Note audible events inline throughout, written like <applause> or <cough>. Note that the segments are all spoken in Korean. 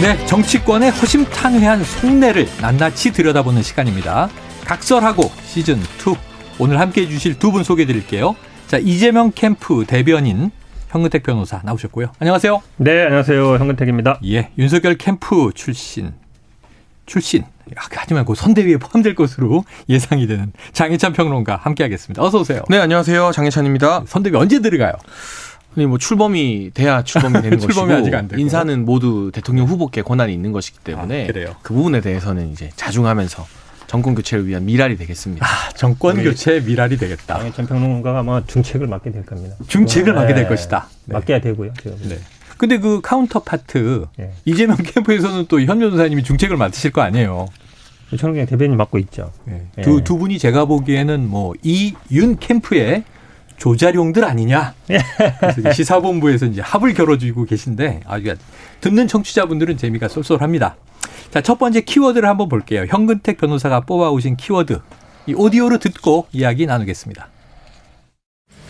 네, 정치권의 허심탄회한 속내를 낱낱이 들여다보는 시간입니다. 각설하고 시즌 2. 오늘 함께 해 주실 두 분 소개해 드릴게요. 자, 이재명 캠프 대변인 현근택 변호사 나오셨고요. 안녕하세요. 네, 안녕하세요. 현근택입니다. 예, 윤석열 캠프 출신. 출신. 하지만 그 선대위에 포함될 것으로 예상이 되는 장혜찬 평론가 함께 하겠습니다. 어서 오세요. 네, 안녕하세요. 장혜찬입니다. 선대위 언제 들어가요? 아니 뭐 출범이 돼야 출범이 되는 <laughs> 출범이 것이고 아직 안 되고. 인사는 모두 대통령 후보께 권한이 있는 것이기 때문에 아, 그래요? 그 부분에 대해서는 이제 자중하면서 정권 교체를 위한 밀알이 되겠습니다. 아, 정권 우리 교체 밀알이 되겠다. 장예찬 평론가가 아마 중책을 맡게 될 겁니다. 중책을 맡게 될 네, 것이다. 네. 맡겨야 되고요. 지금. 네. 근데 그 counterpart 네. 이재명 캠프에서는 또 현 변호사님이 중책을 맡으실 거 아니에요. 저는 그냥 대변인 맡고 있죠. 네. 네. 두, 두 분이 제가 보기에는 뭐 이 윤 캠프의 조자룡들 아니냐. 그래서 이제 시사본부에서 이제 합을 겨뤄주고 계신데 아주 듣는 청취자분들은 재미가 쏠쏠합니다. 자, 첫 번째 키워드를 한번 볼게요. 현근택 변호사가 뽑아오신 키워드. 이 오디오로 듣고 이야기 나누겠습니다.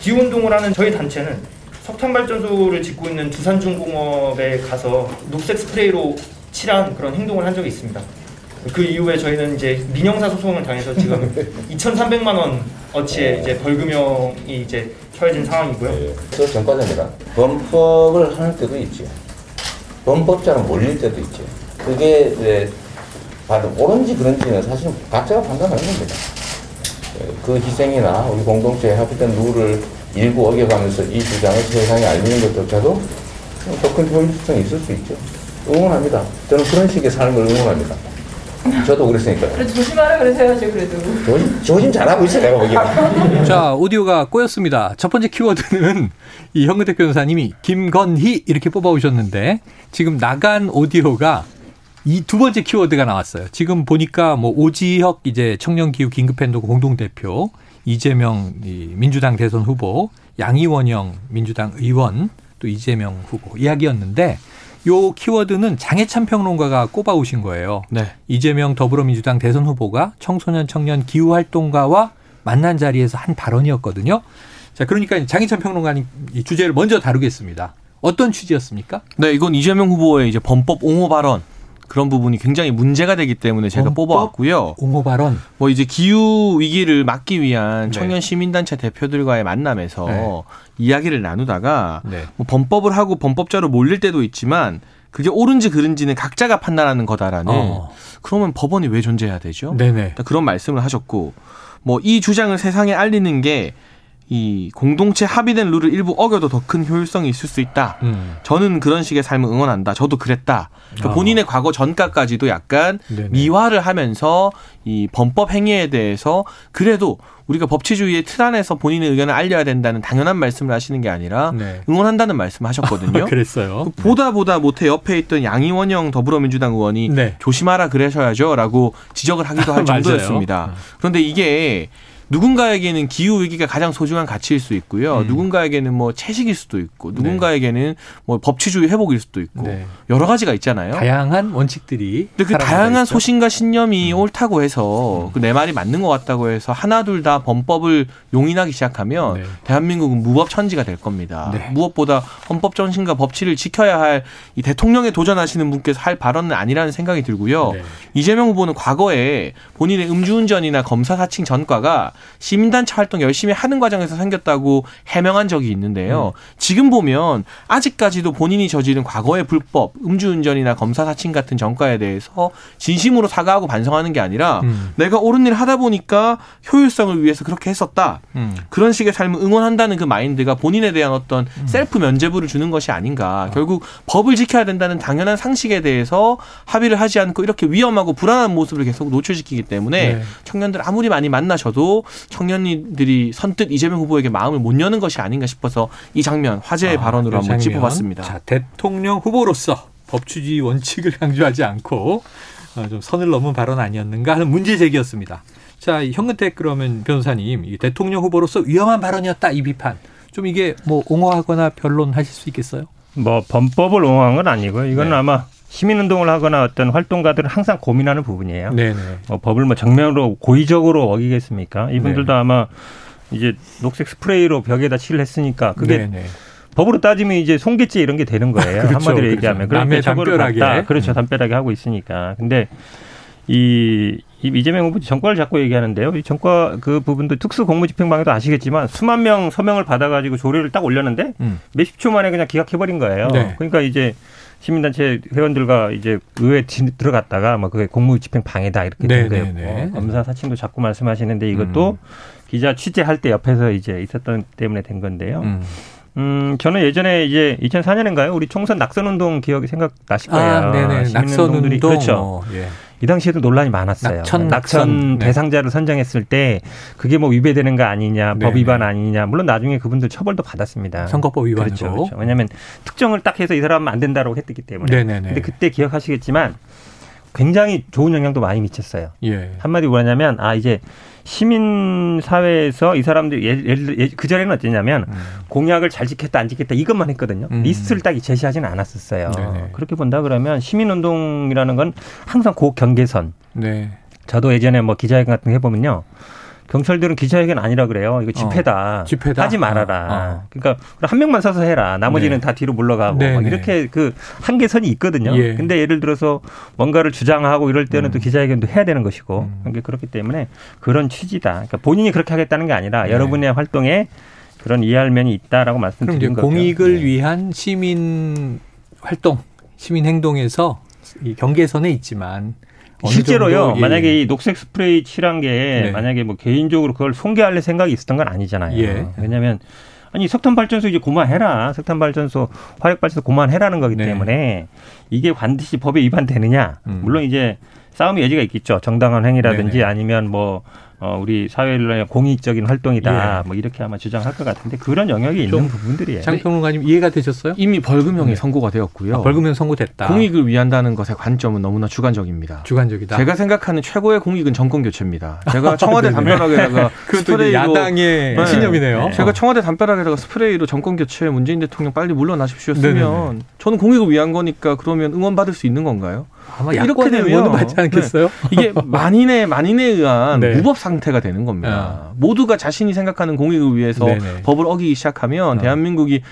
기운동을 하는 저희 단체는 석탄 발전소를 짓고 있는 두산중공업에 가서 녹색 스프레이로 칠한 그런 행동을 한 적이 있습니다. 그 이후에 저희는 이제 민형사 소송을 당해서 지금 <laughs> 2,300만 원 어치의 이제 벌금형이 이제 처해진 상황이고요. 그 전과자입니다. 범법을 할 때도 있죠. 범법자로 몰릴 때도 있죠. 그게 이제 바로 옳은지 그런지는 사실은 각자가 판단하는 겁니다. 그 희생이나 우리 공동체에 합의된 룰을 일부 어겨가면서 이 주장을 세상에 알리는 것조차도 더 큰 효율성이 있을 수 있죠. 응원합니다. 저는 그런 식의 삶을 응원합니다. 저도 그랬으니까요. 그래도 조심하라 그러셔야죠 그래도 조심, 조심 잘하고 있어요, 내가 보기에는. <laughs> 자, 오디오가 꼬였습니다. 첫 번째 키워드는 이 현근택 변호사님이 김건희 이렇게 뽑아오셨는데 지금 나간 오디오가 이 두 번째 키워드가 나왔어요. 지금 보니까 뭐 오지혁 이제 청년기후 긴급행동 공동대표, 이재명 이 민주당 대선 후보, 양이원영 민주당 의원, 또 이재명 후보 이야기였는데 요 키워드는 장해찬 평론가가 꼽아오신 거예요. 네. 이재명 더불어민주당 대선 후보가 청소년 청년 기후 활동가와 만난 자리에서 한 발언이었거든요. 자, 그러니까 장희찬 평론가님 이 주제를 먼저 다루겠습니다. 어떤 취지였습니까? 네, 이건 이재명 후보의 이제 범법 옹호 발언 그런 부분이 굉장히 문제가 되기 때문에 제가 뽑아왔고요. 옹호 발언. 뭐 이제 기후 위기를 막기 위한 네. 청년 시민단체 대표들과의 만남에서 네. 이야기를 나누다가 네. 뭐 범법을 하고 범법자로 몰릴 때도 있지만 그게 옳은지 그른지는 각자가 판단하는 거다라는 어. 그러면 법원이 왜 존재해야 되죠? 네네. 그런 말씀을 하셨고 뭐 이 주장을 세상에 알리는 게 이 공동체 합의된 룰을 일부 어겨도 더 큰 효율성이 있을 수 있다. 음. 저는 그런 식의 삶을 응원한다. 저도 그랬다. 그러니까 어. 본인의 과거 전가까지도 약간 네네. 미화를 하면서 이 범법 행위에 대해서 그래도 우리가 법치주의의 틀 안에서 본인의 의견을 알려야 된다는 당연한 말씀을 하시는 게 아니라 네. 응원한다는 말씀을 하셨거든요. <laughs> 그랬어요. 그 보다 보다 못해 옆에 있던 양이원영 더불어민주당 의원이 네. 조심하라 그러셔야죠라고 지적을 하기도 할. <laughs> 정도였습니다. 그런데 이게 누군가에게는 기후 위기가 가장 소중한 가치일 수 있고요. 음. 누군가에게는 뭐 채식일 수도 있고, 누군가에게는 뭐 법치주의 회복일 수도 있고 네. 여러 가지가 있잖아요. 다양한 원칙들이. 근데 그 다양한 있죠. 소신과 신념이 옳다고 해서 그내 말이 맞는 것 같다고 해서 하나 둘 다 범법을 용인하기 시작하면 네. 대한민국은 무법 천지가 될 겁니다. 네. 무엇보다 헌법 정신과 법치를 지켜야 할 이 대통령에 도전하시는 분께서 할 발언은 아니라는 생각이 들고요. 네. 이재명 후보는 과거에 본인의 음주운전이나 검사 사칭 전과가 시민단체 활동 열심히 하는 과정에서 생겼다고 해명한 적이 있는데요. 지금 보면 아직까지도 본인이 저지른 과거의 불법, 음주운전이나 검사 사칭 같은 전과에 대해서 진심으로 사과하고 반성하는 게 아니라 음. 내가 옳은 일 하다 보니까 효율성을 위해서 그렇게 했었다. 음. 그런 식의 삶을 응원한다는 그 마인드가 본인에 대한 어떤 셀프 면죄부를 주는 것이 아닌가. 결국 법을 지켜야 된다는 당연한 상식에 대해서 합의를 하지 않고 이렇게 위험하고 불안한 모습을 계속 노출시키기 때문에 네. 청년들 아무리 많이 만나셔도 청년들이 선뜻 이재명 후보에게 마음을 못 여는 것이 아닌가 싶어서 이 장면 화제의 아, 발언으로 요 한번 장면. 짚어봤습니다. 자, 대통령 후보로서 법치주의 원칙을 <laughs> 강조하지 않고 어, 좀 선을 넘은 발언 아니었는가 하는 문제 제기였습니다. 자, 현근택 그러면 변호사님, 이 대통령 후보로서 위험한 발언이었다 이 비판. 좀 이게 뭐 옹호하거나 변론하실 수 있겠어요? 뭐 범법을 옹호한 건 아니고요. 이건 네. 아마 시민 운동을 하거나 어떤 활동가들은 항상 고민하는 부분이에요. 네네. 뭐 법을 뭐 정면으로 고의적으로 어기겠습니까? 이분들도 네. 아마 이제 녹색 스프레이로 벽에다 칠을 했으니까 그게 네네. 법으로 따지면 이제 송괴죄 이런 게 되는 거예요. <laughs> 그렇죠, 한마디로 그렇죠. 얘기하면. 남의 처벌을 담벼락에. 받다. 그렇죠. 담벼락에 하고 있으니까. 근데 이, 이 이재명 후보 정과를 자꾸 얘기하는데요. 이 정과 그 부분도 특수 공무집행방해도 아시겠지만 수만 명 서명을 받아가지고 조례를 딱 올렸는데 음. 몇십 초 만에 그냥 기각해버린 거예요. 네. 그러니까 이제 시민단체 회원들과 이제 의회 진- 들어갔다가 뭐 그게 공무집행 방해다 이렇게 네, 된 거예요. 네, 네. 뭐 검사 사칭도 자꾸 말씀하시는데 이것도 기자 취재할 때 옆에서 이제 있었던 때문에 된 건데요. 음. 음, 저는 예전에 이제 2004년인가요? 우리 총선 낙선운동 기억이 생각나실 거예요. 아, 네네. 낙선운동. 그렇죠. 뭐, 예. 이 당시에도 논란이 많았어요. 낙천, 낙선. 네. 대상자를 선정했을 때 그게 뭐 위배되는 거 아니냐, 법 네네. 위반 아니냐. 물론 나중에 그분들 처벌도 받았습니다. 선거법 위반으로. 그렇죠, 그렇죠. 왜냐하면 특정을 딱 해서 이 사람은 안 된다고 했기 때문에. 네네네. 근데 그때 기억하시겠지만 굉장히 좋은 영향도 많이 미쳤어요. 예. 한마디 뭐냐면 아 이제 시민 사회에서 이 사람들 예를, 예를 예- 그 전에는 어땠냐면 음. 공약을 잘 지켰다 안 지켰다 이것만 했거든요. 음. 리스트를 딱 제시하지는 않았었어요. 네네. 그렇게 본다 그러면 시민 운동이라는 건 항상 그 경계선. 네. 저도 예전에 뭐 기자회견 같은 거 해보면요. 경찰들은 기자회견 아니라 그래요. 이거 집회다. 어, 집회다? 하지 말아라. 어, 어. 그러니까 한 명만 서서 해라. 나머지는 네. 다 뒤로 물러가고 네, 막 네. 이렇게 그 한계선이 있거든요. 예. 근데 예를 들어서 뭔가를 주장하고 이럴 때는 음. 또 기자회견도 해야 되는 것이고 음. 그러니까 그렇기 때문에 그런 취지다. 그러니까 본인이 그렇게 하겠다는 게 아니라 네. 여러분의 활동에 그런 이해할 면이 있다라고 말씀드린 거죠. 공익을 네. 위한 시민 활동, 시민 행동에서 이 경계선에 있지만 실제로요. 예. 만약에 이 녹색 스프레이 칠한 게 네. 만약에 뭐 개인적으로 그걸 송계할 생각이 있었던 건 아니잖아요. 예. 왜냐하면 아니 석탄 발전소 이제 그만해라. 석탄 발전소 화력 발전소 그만해라는 거기 네. 때문에 이게 반드시 법에 위반되느냐. 음. 물론 이제 싸움의 여지가 있겠죠. 정당한 행위라든지 네네. 아니면 뭐 어, 우리 사회를 공익적인 활동이다. 예. 뭐 이렇게 아마 주장할 것 같은데 그런 영역이 좀 있는 부분들이에요. 장평론가님 이해가 되셨어요? 이미 벌금형이 네. 선고가 되었고요. 아, 벌금형 선고됐다. 공익을 위한다는 것의 관점은 너무나 주관적입니다. 주관적이다. 제가 생각하는 최고의 공익은 정권 교체입니다. 제가 <laughs> 청와대 네네. 담벼락에다가 <laughs> 스프레이로 야당의 네. 신념이네요. 제가 청와대 담벼락에다가 스프레이로 정권 교체 문재인 대통령 빨리 물러나십시오 네네네. 저는 공익을 위한 거니까 그러면 응원 받을 수 있는 건가요? 아마 이렇게 되면- 받지 않겠어요? 이게 <laughs> 만인의 만인에 의한 네. 무법 상태가 되는 겁니다. 모두가 자신이 생각하는 공익을 위해서 네네. 법을 어기기 시작하면 어. 대한민국이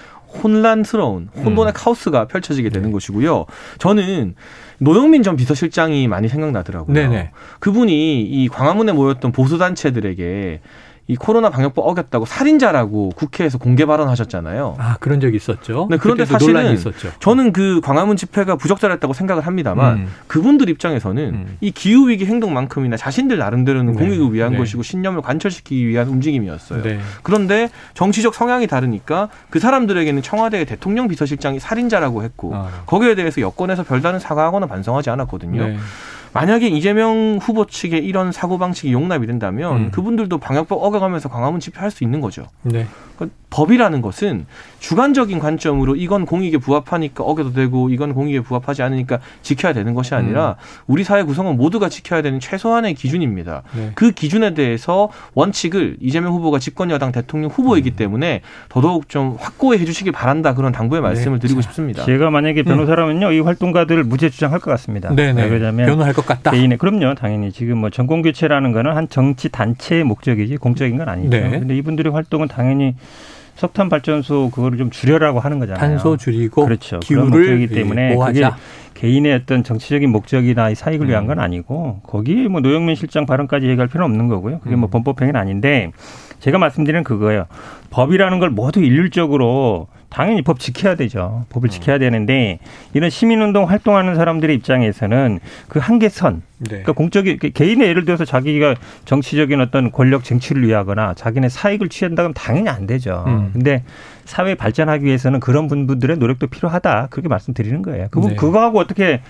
혼란스러운 혼돈의 음. 카오스가 펼쳐지게 되는 네. 것이고요. 저는 노영민 전 비서실장이 많이 생각나더라고요. 네네. 그분이 이 광화문에 모였던 보수 단체들에게 이 코로나 방역법 어겼다고 살인자라고 국회에서 공개 발언하셨잖아요. 아 그런 적이 있었죠. 네, 그런데 사실은. 저는 그 광화문 집회가 부적절했다고 생각을 합니다만 음. 그분들 입장에서는 음. 이 기후 위기 행동만큼이나 자신들 나름대로는 네. 공익을 위한 네. 것이고 신념을 관철시키기 위한 움직임이었어요. 네. 그런데 정치적 성향이 다르니까 그 사람들에게는 청와대 대통령 비서실장이 살인자라고 했고 아. 거기에 대해서 여권에서 별다른 사과하거나 반성하지 않았거든요. 네. 만약에 이재명 후보 측의 이런 사고 방식이 용납이 된다면 음. 그분들도 방역법 어겨가면서 광화문 집회할 수 있는 거죠. 네. 그러니까 법이라는 것은 주관적인 관점으로 이건 공익에 부합하니까 어겨도 되고 이건 공익에 부합하지 않으니까 지켜야 되는 것이 아니라 우리 사회 구성원 모두가 지켜야 되는 최소한의 기준입니다. 네. 그 기준에 대해서 원칙을 이재명 후보가 집권 여당 대통령 음. 후보이기 때문에 더더욱 좀 확고히 해주시길 바란다 그런 당부의 말씀을 네. 드리고 싶습니다. 제가 만약에 변호사라면요, 이 활동가들 무죄 주장할 것 같습니다. 음. 네네. 왜냐하면 변호할 것 같다. 개인의 그럼요 당연히 지금 뭐 정권 교체라는 거는 한 정치 단체의 목적이지 공적인 건 아니죠. 네. 근데 이분들의 활동은 당연히 석탄 발전소 그거를 좀 줄여라고 하는 거잖아요. 탄소 줄이고 그렇죠. 그런 기후를 목적이기 때문에 보호하자. 그게 개인의 어떤 정치적인 목적이나 이 사익을 위한 건 아니고 거기에 뭐 노영민 실장 발언까지 얘기할 필요는 없는 거고요. 그게 뭐 음. 범법행위는 아닌데 제가 말씀드리는 그거예요. 법이라는 걸 모두 일률적으로 당연히 법 지켜야 되죠. 법을 지켜야 되는데 이런 시민운동 활동하는 사람들의 입장에서는 그 한계선 네. 그러니까 공적인 개인의 예를 들어서 자기가 정치적인 어떤 권력 쟁취를 위하거나 자기네 사익을 취한다면 당연히 안 되죠. 음. 근데 사회 발전하기 위해서는 그런 분들의 노력도 필요하다. 그렇게 말씀드리는 거예요. 그분 네. 그거하고 어떻게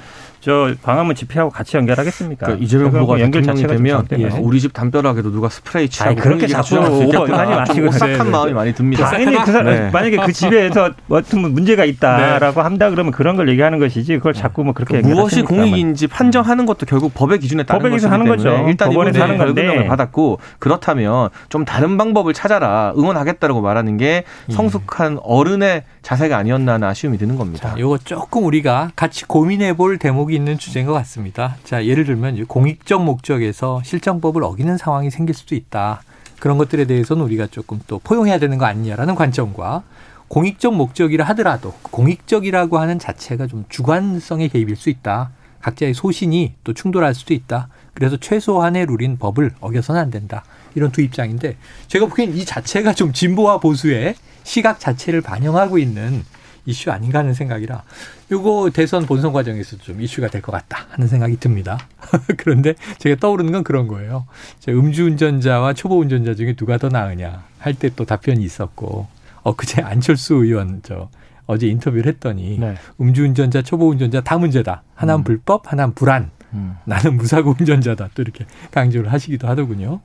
저 광화문 집회하고 같이 연결하겠습니까? 그러니까 이재명 후보가 연결 대통령이 자체가 좀 되면 거예요. 우리 집 담벼락에도 누가 스프레이 치라고 아니, 그렇게 자꾸. 오버하지 마시고. 좀 오싹한 네, 네, 마음이 네. 많이 듭니다. 당연히 그 사람 네. 만약에 그 집에서 어떤 문제가 있다라고 한다 그러면 그런 걸 얘기하는 것이지 그걸 자꾸 뭐 그렇게 무엇이 연결하십니까? 공익인지 판정하는 것도 결국 법의 기준에 따른 법에서 것이기 하는 거죠. 일단 법원에서 이번에 하는 건데. 받았고 그렇다면 좀 다른 방법을 찾아라 응원하겠다라고 말하는 게 성숙한 어른의 자세가 아니었나 하는 아쉬움이 드는 겁니다. 자, 요거 조금 우리가 같이 고민해 볼 대목 이 있는 주제인 것 같습니다. 자, 예를 들면 이 공익적 목적에서 실정법을 어기는 상황이 생길 수도 있다. 그런 것들에 대해서는 우리가 조금 또 포용해야 되는 거 아니냐라는 관점과 공익적 목적이라 하더라도 공익적이라고 하는 자체가 좀 주관성의 개입일 수 있다. 각자의 소신이 또 충돌할 수도 있다. 그래서 최소한의 룰인 법을 어겨서는 안 된다. 이런 두 입장인데 제가 보기엔 이 자체가 좀 진보와 보수의 시각 자체를 반영하고 있는 이슈 아닌가 하는 생각이라 요거 대선 본선 과정에서 좀 이슈가 될 것 같다 하는 생각이 듭니다. <laughs> 그런데 제가 떠오르는 건 그런 거예요. 자, 음주운전자와 초보 운전자 중에 누가 더 나으냐 할 때 또 답변이 있었고 어 그제 안철수 의원 저 어제 인터뷰를 했더니 네. 음주운전자 초보 운전자 다 문제다. 하나는 불법, 하나는 불안. 음. 나는 무사고 운전자다. 또 이렇게 강조를 하시기도 하더군요.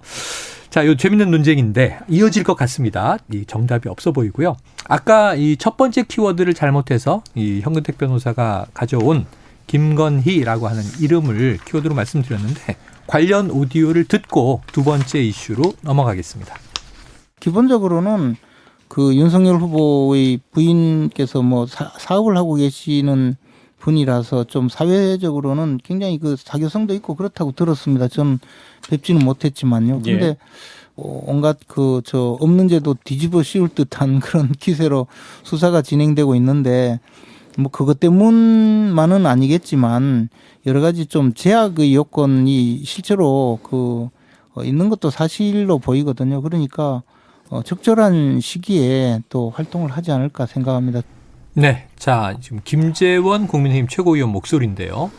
자, 요 재밌는 논쟁인데 이어질 것 같습니다. 이 정답이 없어 보이고요. 아까 이 첫 번째 키워드를 잘못해서 이 현근택 변호사가 가져온 김건희라고 하는 이름을 키워드로 말씀드렸는데 관련 오디오를 듣고 두 번째 이슈로 넘어가겠습니다. 기본적으로는 그 윤석열 후보의 부인께서 뭐 사, 사업을 하고 계시는 분이라서 좀 사회적으로는 굉장히 그 사교성도 있고 그렇다고 들었습니다. 전 뵙지는 못했지만요. 근데 예. 어, 온갖 그 저 없는 죄도 뒤집어 씌울 듯한 <laughs> 그런 기세로 수사가 진행되고 있는데 뭐 그것 때문만은 아니겠지만 여러 가지 좀 제약의 요건이 실제로 그 어, 있는 것도 사실로 보이거든요. 그러니까 어, 적절한 시기에 또 활동을 하지 않을까 생각합니다. 네. 자, 지금 김재원 국민의힘 최고위원 목소리인데요.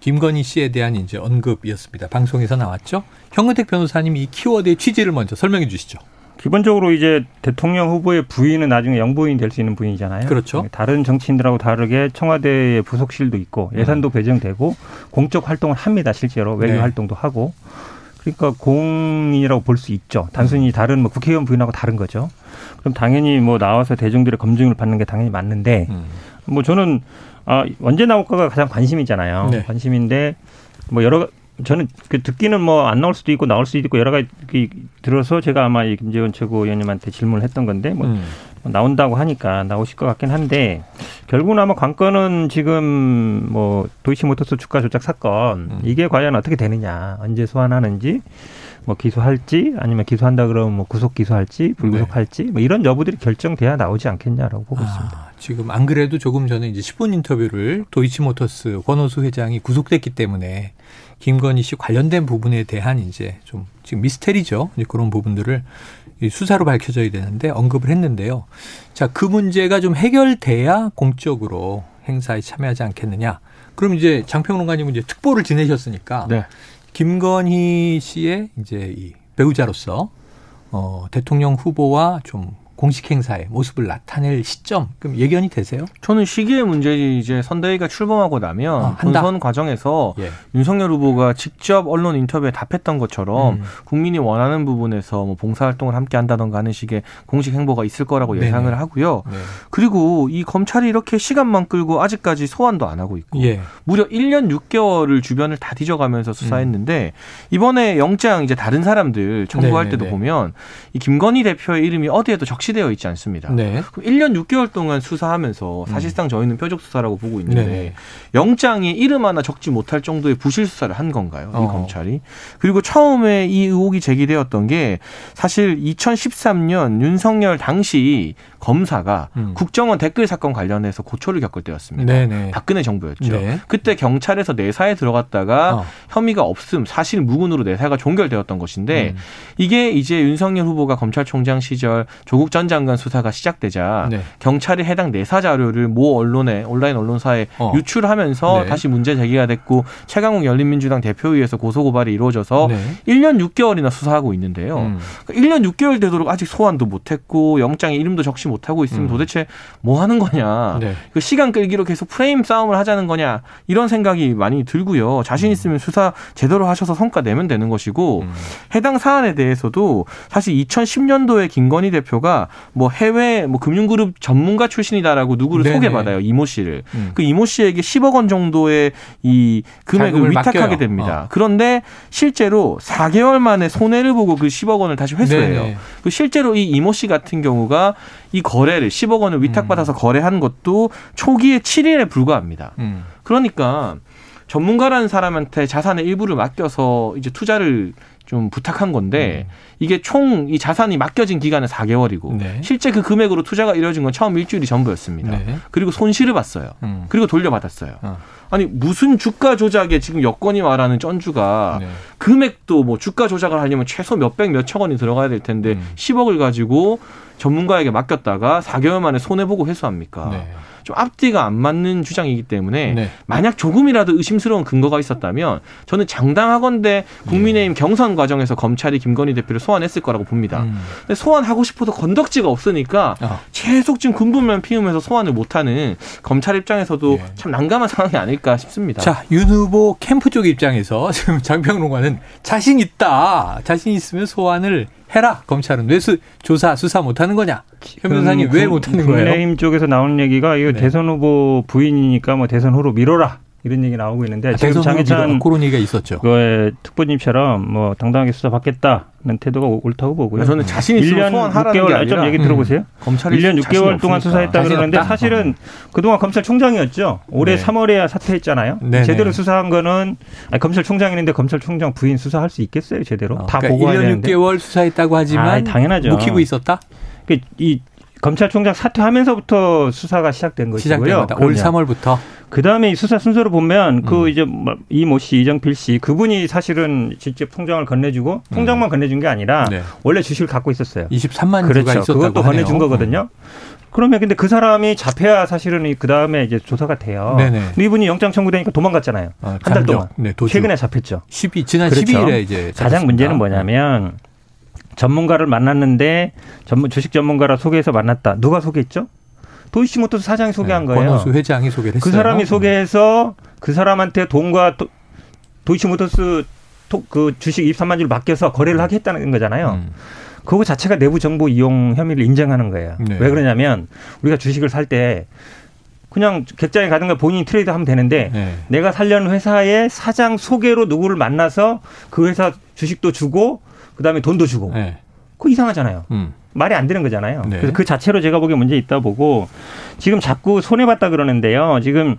김건희 씨에 대한 이제 언급이었습니다. 방송에서 나왔죠. 현근택 변호사님이 이 키워드의 취지를 먼저 설명해 주시죠. 기본적으로 이제 대통령 후보의 부인은 나중에 영부인 될 수 있는 부인이잖아요. 그렇죠. 다른 정치인들하고 다르게 청와대에 부속실도 있고 예산도 배정되고 공적 활동을 합니다. 실제로 외교 네. 활동도 하고. 그러니까 공인이라고 볼 수 있죠. 단순히 다른 뭐 국회의원 부인하고 다른 거죠. 그럼 당연히 뭐 나와서 대중들의 검증을 받는 게 당연히 맞는데 음. 뭐 저는 아 언제 나올까가 가장 관심이잖아요. 네. 관심인데 뭐 여러 저는 그 듣기는 뭐 안 나올 수도 있고 나올 수도 있고 여러 가지 들어서 제가 아마 이 김재원 최고위원님한테 질문을 했던 건데 뭐 음. 나온다고 하니까 나오실 것 같긴 한데 결국은 아마 관건은 지금 뭐 도이치모터스 주가 조작 사건 음. 이게 과연 어떻게 되느냐 언제 소환하는지 뭐 기소할지 아니면 기소한다 그러면 뭐 구속 기소할지 불구속할지 뭐 이런 여부들이 결정돼야 나오지 않겠냐라고 보고 있습니다. 아, 지금 안 그래도 조금 전에 이제 10분 인터뷰를 도이치모터스 권호수 회장이 구속됐기 때문에 김건희 씨 관련된 부분에 대한 이제 좀 지금 미스테리죠. 이제 그런 부분들을 이 수사로 밝혀져야 되는데 언급을 했는데요. 자, 그 문제가 좀 해결돼야 공적으로 행사에 참여하지 않겠느냐. 그럼 이제 장평론가님은 이제 특보를 지내셨으니까 네. 김건희 씨의 이제 이 배우자로서 어, 대통령 후보와 좀 공식 행사의 모습을 나타낼 시점 그럼 예견이 되세요? 저는 시기의 문제지 이제 선대위가 출범하고 나면 아? 본선 과정에서 예. 윤석열 후보가 직접 언론 인터뷰에 답했던 것처럼 음. 국민이 원하는 부분에서 뭐 봉사활동을 함께 한다던가 하는 식의 공식 행보가 있을 거라고 네네. 예상을 하고요. 네. 그리고 이 검찰이 이렇게 시간만 끌고 아직까지 소환도 안 하고 있고 예. 무려 1년 6개월을 주변을 다 뒤져가면서 수사했는데 이번에 영장 이제 다른 사람들 청구할 네네네. 때도 보면 이 김건희 대표의 이름이 어디에도 적시 되어 있지 않습니다. 네. 그럼 1년 6개월 동안 수사하면서 사실상 저희는 표적 수사라고 보고 있는데 음. 네네. 영장이 이름 하나 적지 못할 정도의 부실 수사를 한 건가요? 이 어. 검찰이. 그리고 처음에 이 의혹이 제기되었던 게 사실 2013년 윤석열 당시 검사가 음. 국정원 댓글 사건 관련해서 고초를 겪을 때였습니다. 네네. 박근혜 정부였죠. 네. 그때 경찰에서 내사에 들어갔다가 어. 혐의가 없음 사실 무근으로 내사가 종결되었던 것인데 음. 이게 이제 윤석열 후보가 검찰총장 시절 조국 전 장관 수사가 시작되자 네. 경찰이 해당 내사 자료를 모 언론에 온라인 언론사에 어. 유출하면서 네. 다시 문제 제기가 됐고 최강욱 열린민주당 대표위에서 고소 고발이 이루어져서 네. 1년 6개월이나 수사하고 있는데요. 음. 그러니까 1년 6개월 되도록 아직 소환도 못했고 영장에 이름도 적시 못하고 있으면 음. 도대체 뭐 하는 거냐. 네. 그 시간 끌기로 계속 프레임 싸움을 하자는 거냐 이런 생각이 많이 들고요. 자신 있으면 수사 제대로 하셔서 성과 내면 되는 것이고 음. 해당 사안에 대해서도 사실 2010년도에 김건희 대표가 뭐 해외 뭐 금융그룹 전문가 출신이다라고 누구를 네네. 소개받아요 이모 씨를 음. 그 이모 씨에게 10억 원 정도의 이 금액을 위탁하게 맡겨요. 됩니다. 어. 그런데 실제로 4개월 만에 손해를 보고 그 10억 원을 다시 회수해요. 그 실제로 이 이모 씨 같은 경우가 이 거래를 10억 원을 위탁받아서 음. 거래한 것도 초기에 7일에 불과합니다. 음. 그러니까 전문가라는 사람한테 자산의 일부를 맡겨서 이제 투자를 좀 부탁한 건데 이게 총 이 자산이 맡겨진 기간은 4개월이고 음. 네. 실제 그 금액으로 투자가 이루어진 건 처음 일주일이 전부였습니다. 네. 그리고 손실을 봤어요. 음. 그리고 돌려받았어요. 어. 아니 무슨 주가 조작에 지금 여건이 말하는 쩐주가 네. 금액도 뭐 주가 조작을 하려면 최소 몇백 몇천 원이 들어가야 될 텐데 음. 10억을 가지고 전문가에게 맡겼다가 4개월 만에 손해 보고 회수합니까? 네. 좀 앞뒤가 안 맞는 주장이기 때문에 네. 만약 조금이라도 의심스러운 근거가 있었다면 저는 장당하건대 국민의힘 경선 과정에서 검찰이 김건희 대표를 소환 했을 거라고 봅니다. 음. 근데 소환하고 싶어도 건덕지가 없으니까 아. 계속 지금 군분만 피우면서 소환을 못하는 검찰 입장에서도 예. 참 난감한 상황이 아닐까 싶습니다. 자, 윤 후보 캠프 쪽 입장에서 <laughs> 지금 장평론가는 자신 있다. 자신 있으면 소환을 해라. 검찰은 왜 수, 조사, 수사 못하는 거냐? 현 변호사님 왜 못하는 거예요? 국민의힘 쪽에서 나오는 얘기가 이거 네. 대선 대선 후보 부인이니까 뭐 대선 후로 미뤄라 이런 얘기 나오고 있는데 아, 지금 장해찬 그런 얘기가 있었죠. 그의 특보님처럼 뭐 당당하게 수사 받겠다는 태도가 옳다고 보고요. 저는 자신 있으면 1년 소환하라는 6개월 게 아니, 좀 아니라 얘기 들어보세요. 검찰이 1년 자신이 6개월 동안 없으니까. 수사했다 그러는데 없다? 사실은 그동안 검찰총장이었죠. 올해 네. 3월에야 사퇴했잖아요. 네네. 제대로 수사한 거는 아니, 검찰총장이는데 검찰총장 부인 수사할 수 있겠어요, 제대로? 어, 다 그러니까 보고해야 1년 되는데. 6개월 수사했다고 하지만 아이, 당연하죠. 묵히고 있었다? 그이 검찰총장 사퇴하면서부터 수사가 시작된 것이고요. 시작된 거다. 올 그럼요. 3월부터. 그 다음에 이 수사 순서를 보면 그 음. 이제 뭐 이모 씨, 이정필 씨 그분이 사실은 직접 통장을 건네주고 통장만 건네준 게 아니라 음. 네. 원래 주식을 갖고 있었어요. 23만 주가 그렇죠. 있었다고 그것도 하네요. 건네준 거거든요. 그러면 근데 그 사람이 잡혀야 사실은 그 다음에 이제 조사가 돼요. 네네. 근데 이분이 영장 청구되니까 도망갔잖아요. 어, 한달 잠적. 동안. 네. 최근에 잡혔죠. 12, 지난 그렇죠. 12일에 이제 가장 잡혔습니다. 문제는 뭐냐면 전문가를 만났는데 전문 주식 전문가라 소개해서 만났다. 누가 소개했죠? 도이치모토스 사장이 소개한 네, 거예요. 권호수 회장이 소개를 했어요. 그 사람이 소개해서 그 사람한테 돈과 도, 도이치모터스 토- 그 주식 23만 주를 맡겨서 거래를 하게 했다는 거잖아요. 음. 그거 자체가 내부 정보 이용 혐의를 인정하는 거예요. 네. 왜 그러냐면 우리가 주식을 살 때 그냥 객장에 가든가 본인이 트레이드 하면 되는데 네. 내가 살려는 회사의 사장 소개로 누구를 만나서 그 회사 주식도 주고 그다음에 돈도 주고 네. 그거 이상하잖아요. 음. 말이 안 되는 거잖아요. 네. 그래서 그 자체로 제가 보기에 문제 있다 보고 지금 자꾸 손해 봤다 그러는데요. 지금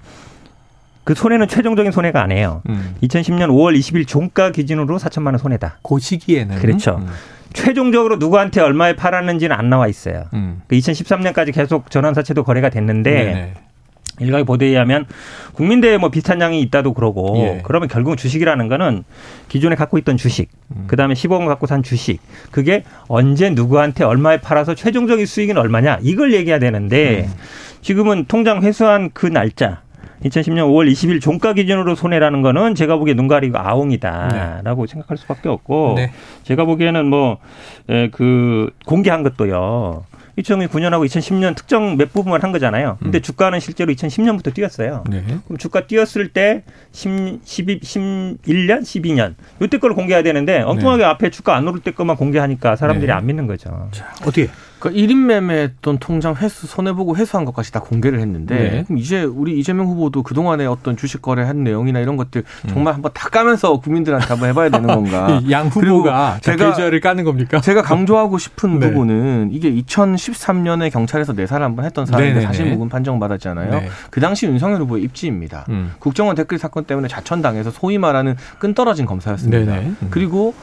그 손해는 최종적인 손해가 아니에요. 음. 2010년 5월 20일 종가 기준으로 4천만 원 손해다. 그 시기에는 그렇죠. 음. 최종적으로 누구한테 얼마에 팔았는지는 안 나와 있어요. 음. 그 2013년까지 계속 전환사채도 거래가 됐는데 네네. 일각의 보도에 의하면 국민대에 뭐 비슷한 양이 있다도 그러고 예. 그러면 결국 주식이라는 거는 기존에 갖고 있던 주식 음. 그다음에 10억 원 갖고 산 주식 그게 언제 누구한테 얼마에 팔아서 최종적인 수익은 얼마냐 이걸 얘기해야 되는데 음. 지금은 통장 회수한 그 날짜 2010년 5월 20일 종가 기준으로 손해라는 거는 제가 보기에 눈 가리고 아웅이다라고 생각할 수밖에 없고 네. 제가 보기에는 뭐 그 공개한 것도요. 2009년하고 2010년 특정 몇 부분만 한 거잖아요. 근데 음. 주가는 실제로 2010년부터 뛰었어요. 네. 그럼 주가 뛰었을 때 10, 12, 11년, 12년 요때 걸 공개해야 되는데 엉뚱하게 앞에 주가 안 오를 때 것만 공개하니까 사람들이 네. 안 믿는 거죠. 어떻게? 그러니까 1인 매매했던 통장 회수 손해보고 회수한 것까지 다 공개를 했는데 네. 그럼 이제 우리 이재명 후보도 그동안에 어떤 주식 거래한 내용이나 이런 것들 음. 정말 한번 다 까면서 국민들한테 한번 해봐야 되는 건가. <laughs> 그리고 후보가 다 제가- 계좌를 까는 겁니까? 제가 강조하고 싶은 <laughs> 네. 부분은 이게 2013년에 경찰에서 내사를 한번 했던 사람인데 네네네. 사실 무근 판정 받았잖아요. 네. 그 당시 윤석열 후보의 입지입니다. 음. 국정원 댓글 사건 때문에 자천당해서 소위 말하는 끈 떨어진 검사였습니다. 네네. 음. 그리고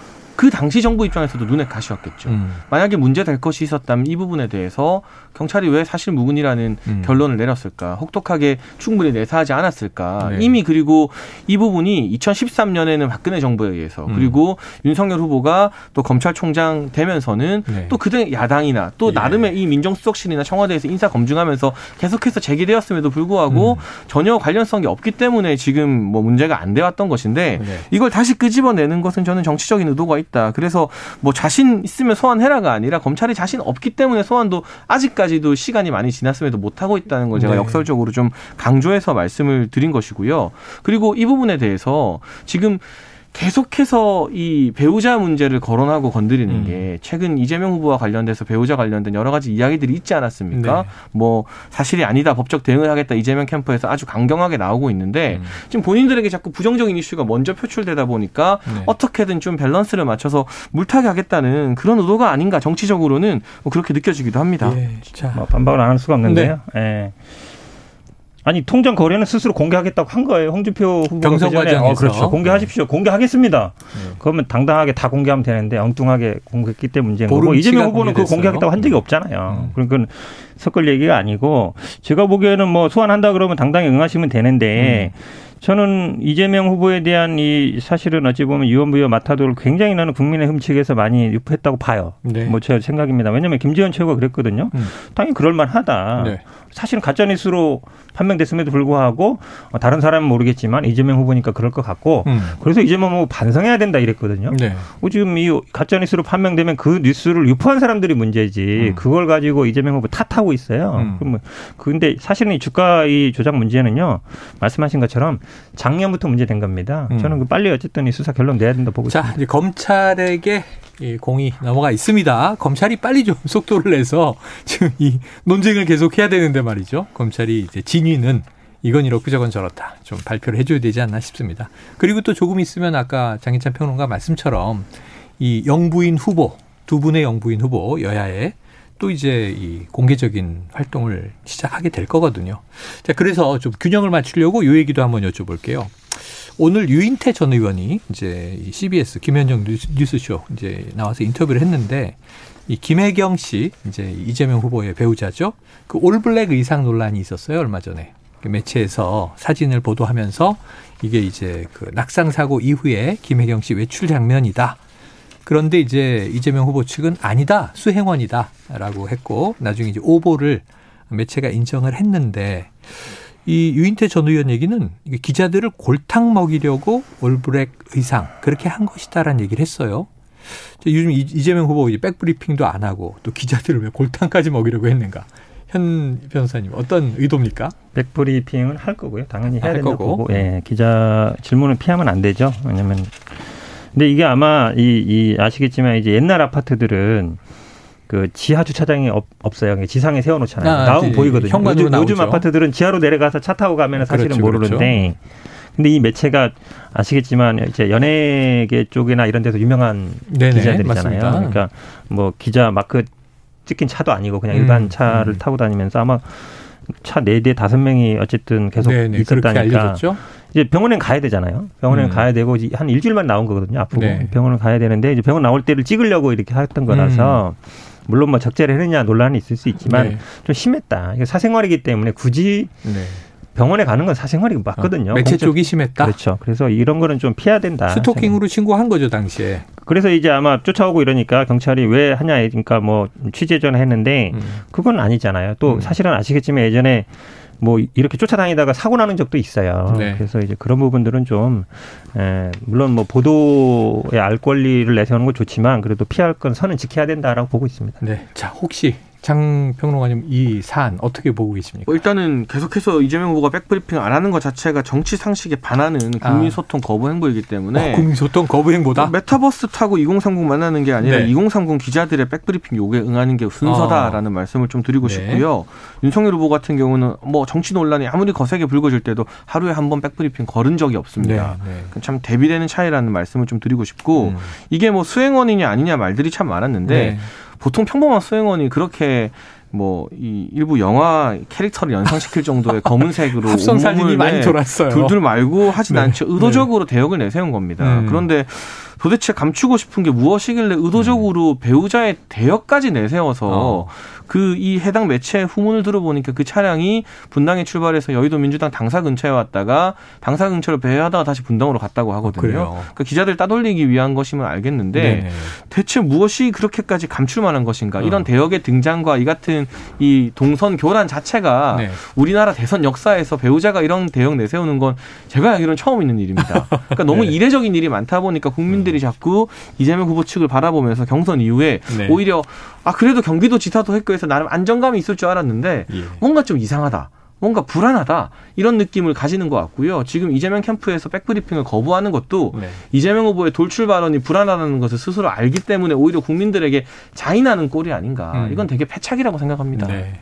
그 당시 정부 입장에서도 눈에 가시였겠죠. 음. 만약에 문제될 것이 있었다면 이 부분에 대해서 경찰이 왜 사실 무근이라는 음. 결론을 내렸을까? 혹독하게 충분히 내사하지 않았을까? 네. 이미 그리고 이 부분이 2013년에는 박근혜 정부에 의해서 음. 그리고 윤석열 후보가 또 검찰총장 되면서는 네. 또 그때 야당이나 또 예. 나름의 이 민정수석실이나 청와대에서 인사 검증하면서 계속해서 제기되었음에도 불구하고 음. 전혀 관련성이 없기 때문에 지금 뭐 문제가 안 돼왔던 것인데 네. 이걸 다시 끄집어내는 것은 저는 정치적인 의도가 있다. 그래서 뭐 자신 있으면 소환해라가 아니라 검찰이 자신 없기 때문에 소환도 아직까지도 시간이 많이 지났음에도 못 하고 있다는 걸 제가 네. 역설적으로 좀 강조해서 말씀을 드린 것이고요. 그리고 이 부분에 대해서 지금 계속해서 이 배우자 문제를 거론하고 건드리는 음. 게 최근 이재명 후보와 관련돼서 배우자 관련된 여러 가지 이야기들이 있지 않았습니까? 네. 뭐 사실이 아니다 법적 대응을 하겠다 이재명 캠프에서 아주 강경하게 나오고 있는데 음. 지금 본인들에게 자꾸 부정적인 이슈가 먼저 표출되다 보니까 네. 어떻게든 좀 밸런스를 맞춰서 물타기 하겠다는 그런 의도가 아닌가 정치적으로는 뭐 그렇게 느껴지기도 합니다. 예. 자, 뭐 반박을 안 할 수가 없는데요. 예. 아니 통장 거래는 스스로 공개하겠다고 한 거예요. 홍준표 후보가 경선 그 전에. 과정에서. 어, 그렇죠. 공개하십시오. 공개하겠습니다. 네. 그러면 당당하게 다 공개하면 되는데 엉뚱하게 공개했기 때문에 문제인 거고 이재명 후보는 공개됐어요. 공개하겠다고 한 적이 없잖아요. 음. 그러니까 섞을 얘기가 아니고 제가 보기에는 뭐 소환한다 그러면 당당히 응하시면 되는데 음. 저는 이재명 후보에 대한 이 사실은 어찌 보면 유언부여 마타도를 굉장히 나는 국민의 흠칙에서 많이 유포했다고 봐요. 네. 뭐제 생각입니다. 왜냐하면 김지현 최고가 그랬거든요. 음. 당연히 그럴만하다. 네. 사실은 가짜 뉴스로 판명됐음에도 불구하고 어, 다른 사람은 모르겠지만 이재명 후보니까 그럴 것 같고 음. 그래서 이재명 후보 반성해야 된다 이랬거든요. 네. 어, 지금 이 가짜 뉴스로 판명되면 그 뉴스를 유포한 사람들이 문제지 음. 그걸 가지고 이재명 후보 탓하고 있어요. 음. 그럼 뭐, 근데 사실은 이 주가 이 조작 문제는요 말씀하신 것처럼 작년부터 문제된 겁니다. 음. 저는 그 빨리 어쨌든 이 수사 결론 내야 된다 보고 자, 있습니다. 이제 검찰에게 이 공이 넘어가 있습니다. 검찰이 빨리 좀 <laughs> 속도를 내서 지금 이 논쟁을 계속 해야 되는데 말이죠. 검찰이 이제 진위는 이건 이렇고 저건 저렇다. 좀 발표를 해줘야 되지 않나 싶습니다. 그리고 또 조금 있으면 아까 장희찬 평론가 말씀처럼 이 영부인 후보, 두 분의 영부인 후보, 여야의 또 이제 이 공개적인 활동을 시작하게 될 거거든요. 자, 그래서 좀 균형을 맞추려고 요 얘기도 한번 여쭤볼게요. 오늘 유인태 전 의원이 이제 이 CBS 김현정 뉴스, 뉴스쇼 이제 나와서 인터뷰를 했는데 이 김혜경 씨 이제 이재명 후보의 배우자죠. 그 올블랙 의상 논란이 있었어요 얼마 전에 그 매체에서 사진을 보도하면서 이게 이제 그 낙상 사고 이후에 김혜경 씨 외출 장면이다. 그런데 이제 이재명 후보 측은 아니다 수행원이다라고 했고 나중에 이제 오보를 매체가 인정을 했는데 이 유인태 전 의원 얘기는 기자들을 골탕 먹이려고 올블랙 의상 그렇게 한 것이다라는 얘기를 했어요. 저 요즘 이- 이재명 후보 이제 백브리핑도 안 하고 또 기자들을 왜 골탕까지 먹이려고 했는가? 현 변호사님 어떤 의도입니까? 백브리핑은 할 거고요. 당연히 아, 해야 할 된다고 거고. 보고. 예, 기자 질문을 피하면 안 되죠. 왜냐면 근데 이게 아마 이, 이 아시겠지만 이제 옛날 아파트들은 그 지하 주차장이 없, 없어요. 그냥 지상에 세워놓잖아요. 아, 나오면 이제 보이거든요. 요즘, 요즘 나오죠. 아파트들은 지하로 내려가서 차 타고 가면 사실은 그렇죠, 모르는데. 근데 이 매체가 아시겠지만 이제 연예계 쪽이나 이런 데서 유명한 네네, 기자들이잖아요. 맞습니다. 그러니까 뭐 기자 마크 찍힌 차도 아니고 그냥 음, 일반 차를 음. 타고 다니면서 아마 차 네 대 다섯 명이 어쨌든 계속 네네, 있었다니까. 이제 병원에 가야 되잖아요. 병원에 음. 가야 되고 한 일주일만 나온 거거든요. 아프고 네. 병원을 가야 되는데 이제 병원 나올 때를 찍으려고 이렇게 했던 거라서 물론 뭐 적재를 했느냐 논란이 있을 수 있지만 음. 네. 좀 심했다. 사생활이기 때문에 굳이 네. 병원에 가는 건 사생활이 맞거든요. 어, 매체 공적- 쪽이 심했다. 그렇죠. 그래서 이런 거는 좀 피해야 된다. 스토킹으로 신고한 거죠 당시에. 그래서 이제 아마 쫓아오고 이러니까 경찰이 왜 하냐 그러니까 뭐 취재 전에 했는데 음. 그건 아니잖아요. 또 음. 사실은 아시겠지만 예전에 뭐 이렇게 쫓아다니다가 사고 나는 적도 있어요. 네. 그래서 이제 그런 부분들은 좀 에, 물론 뭐 보도의 알 권리를 내세우는 건 좋지만 그래도 피할 건 선은 지켜야 된다라고 보고 있습니다. 네. 자 혹시 장 평론가님 이 사안 어떻게 보고 계십니까? 뭐 일단은 계속해서 이재명 후보가 백브리핑 안 하는 것 자체가 정치 상식에 반하는 국민 아. 소통 거부 행보이기 때문에 어, 국민소통 거부 행보다 메타버스 타고 2030 만나는 게 아니라 네. 2030 기자들의 백브리핑 요구에 응하는 게 순서다라는 말씀을 좀 드리고 네. 싶고요. 윤석열 후보 같은 경우는 뭐 정치 논란이 아무리 거세게 불거질 때도 하루에 한 번 백브리핑 거른 적이 없습니다. 네, 네. 참 대비되는 차이라는 말씀을 좀 드리고 싶고 음. 이게 뭐 수행원이냐 아니냐 말들이 참 많았는데 네. 보통 평범한 수행원이 그렇게 뭐 이 일부 영화 캐릭터를 연상시킬 정도의 <laughs> 검은색으로 합성 사진이 온몸을 많이 네, 돌았어요. 둘둘 말고 하진 네. 않죠. 의도적으로 대역을 내세운 겁니다. 음. 그런데 도대체 감추고 싶은 게 무엇이길래 의도적으로 배우자의 대역까지 내세워서 어. 그이 해당 매체 후문을 들어보니까 그 차량이 분당에 출발해서 여의도 민주당 당사 근처에 왔다가 당사 근처를 배회하다가 다시 분당으로 갔다고 하거든요. 그래요? 그러니까 기자들 따돌리기 위한 것이면 알겠는데 네. 대체 무엇이 그렇게까지 감출 만한 것인가? 어. 이런 대역의 등장과 이 같은 이 동선 교란 자체가 네. 우리나라 대선 역사에서 배우자가 이런 대역 내세우는 건 제가 알기로는 처음 있는 일입니다. 그러니까 너무 <laughs> 네. 음. 이례적인 일이 많다 보니까 국민들이 자꾸 이재명 후보 측을 바라보면서 경선 이후에 네. 오히려 아 그래도 경기도 지사도 했고 해서 나름 안정감이 있을 줄 알았는데 예. 뭔가 좀 이상하다. 뭔가 불안하다 이런 느낌을 가지는 것 같고요. 지금 이재명 캠프에서 백브리핑을 거부하는 것도 네. 이재명 후보의 돌출 발언이 불안하다는 것을 스스로 알기 때문에 오히려 국민들에게 자인하는 꼴이 아닌가. 음. 이건 되게 패착이라고 생각합니다. 네.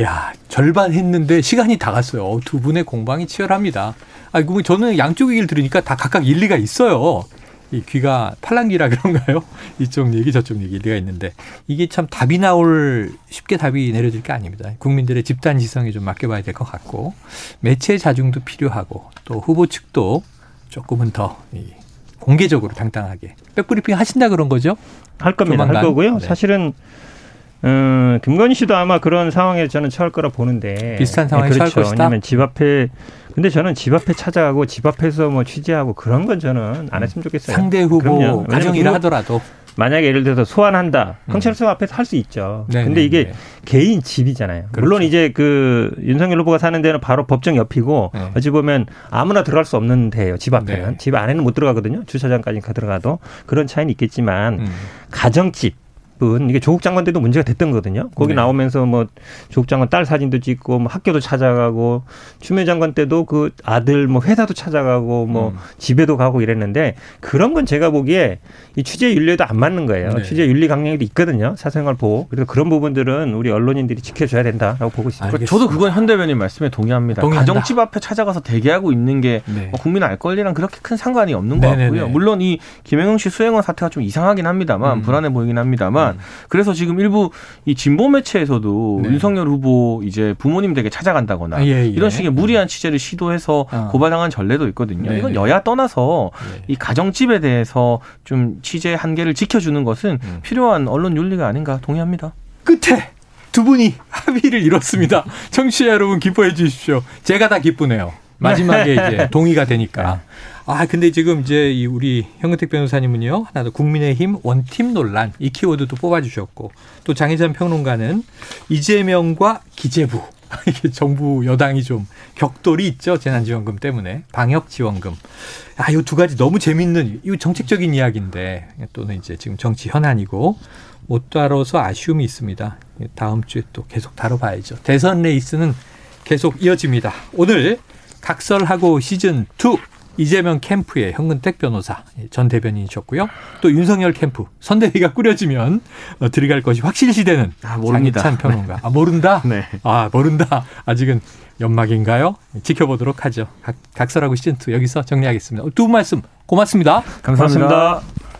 야, 절반 했는데 시간이 다 갔어요. 두 분의 공방이 치열합니다. 아, 그 저는 양쪽 얘기를 들으니까 다 각각 일리가 있어요. 이 귀가 팔랑귀라 <laughs> 그런가요? 이쪽 얘기 저쪽 얘기 일리가 있는데 이게 참 답이 나올 쉽게 답이 내려질 게 아닙니다. 국민들의 집단 지성에 좀 맡겨봐야 될 것 같고 매체 자중도 필요하고 또 후보 측도 조금은 더 이, 공개적으로 당당하게 백브리핑 하신다 그런 거죠? 할 겁니다. 조만간. 할 거고요. 네. 사실은 음, 김건희 씨도 아마 그런 상황에 저는 처할 거라 보는데 비슷한 상황에 네, 처할 그렇죠. 것이다? 왜냐하면 집 앞에 근데 저는 집 앞에 찾아가고 집 앞에서 뭐 취재하고 그런 건 저는 안 했으면 좋겠어요. 상대 후보 가정이라 하더라도 만약에 예를 들어서 소환한다. 음. 경찰서 앞에서 할 수 있죠. 네, 근데 네, 이게 네. 개인 집이잖아요. 그렇죠. 물론 이제 그 윤석열 후보가 사는 데는 바로 법정 옆이고 네. 어찌 보면 아무나 들어갈 수 없는 데예요. 집 앞에는. 네. 집 안에는 못 들어가거든요. 주차장까지 가 들어가도 그런 차이는 있겠지만 음. 가정집 은 이게 조국 장관 때도 문제가 됐던 거거든요. 거기 네. 나오면서 뭐 조국 장관 딸 사진도 찍고 뭐 학교도 찾아가고 추미애 장관 때도 그 아들 뭐 회사도 찾아가고 뭐 음. 집에도 가고 이랬는데 그런 건 제가 보기에 이 취재 윤리에도 안 맞는 거예요. 네. 취재 윤리 강령에도 있거든요. 사생활 보호. 그래서 그런 부분들은 우리 언론인들이 지켜줘야 된다라고 보고 있습니다. 알겠습니다. 저도 그건 현 대변인 말씀에 동의합니다. 동의한다. 가정집 앞에 찾아가서 대기하고 있는 게 네. 뭐 국민 알 권리랑 그렇게 큰 상관이 없는 것 네네네. 같고요. 물론 이 김영영 씨 수행원 사태가 좀 이상하긴 합니다만 음. 불안해 보이긴 합니다만 음. 그래서 지금 일부 이 진보 매체에서도 네. 윤석열 후보 이제 부모님 댁에 찾아간다거나 아, 예, 예. 이런 식의 무리한 취재를 시도해서 아. 고발당한 전례도 있거든요. 네네. 이건 여야 떠나서 네. 이 가정집에 대해서 좀 취재 한계를 지켜주는 것은 음. 필요한 언론 윤리가 아닌가 동의합니다. 끝에 두 분이 합의를 이뤘습니다. <laughs> 청취자 여러분 기뻐해 주십시오. 제가 다 기쁘네요. 마지막에 이제 <laughs> 동의가 되니까. 아 근데 지금 이제 이 우리 현근택 변호사님은요 하나 더 국민의힘 원팀 논란 이 키워드도 뽑아주셨고 또 장혜찬 평론가는 이재명과 기재부 <laughs> 이게 정부 여당이 좀 격돌이 있죠 재난지원금 때문에 방역지원금 아이 두 가지 너무 재밌는 이 정책적인 이야기인데 또는 이제 지금 정치 현안이고 못 다뤄서 아쉬움이 있습니다. 다음 주에 또 계속 다뤄봐야죠. 대선 레이스는 계속 이어집니다. 오늘 각설하고 시즌 2 이재명 캠프의 현근택 변호사 전 대변인이셨고요. 또 윤석열 캠프 선대위가 꾸려지면 어, 들어갈 것이 확실시되는 아, 모릅니다. 장희찬 평론가. 아, 모른다? <laughs> 네. 아, 모른다. 아직은 연막인가요? 지켜보도록 하죠. 각, 각설하고 시즌 2 여기서 정리하겠습니다. 두 분 말씀 고맙습니다. 감사합니다. 고맙습니다.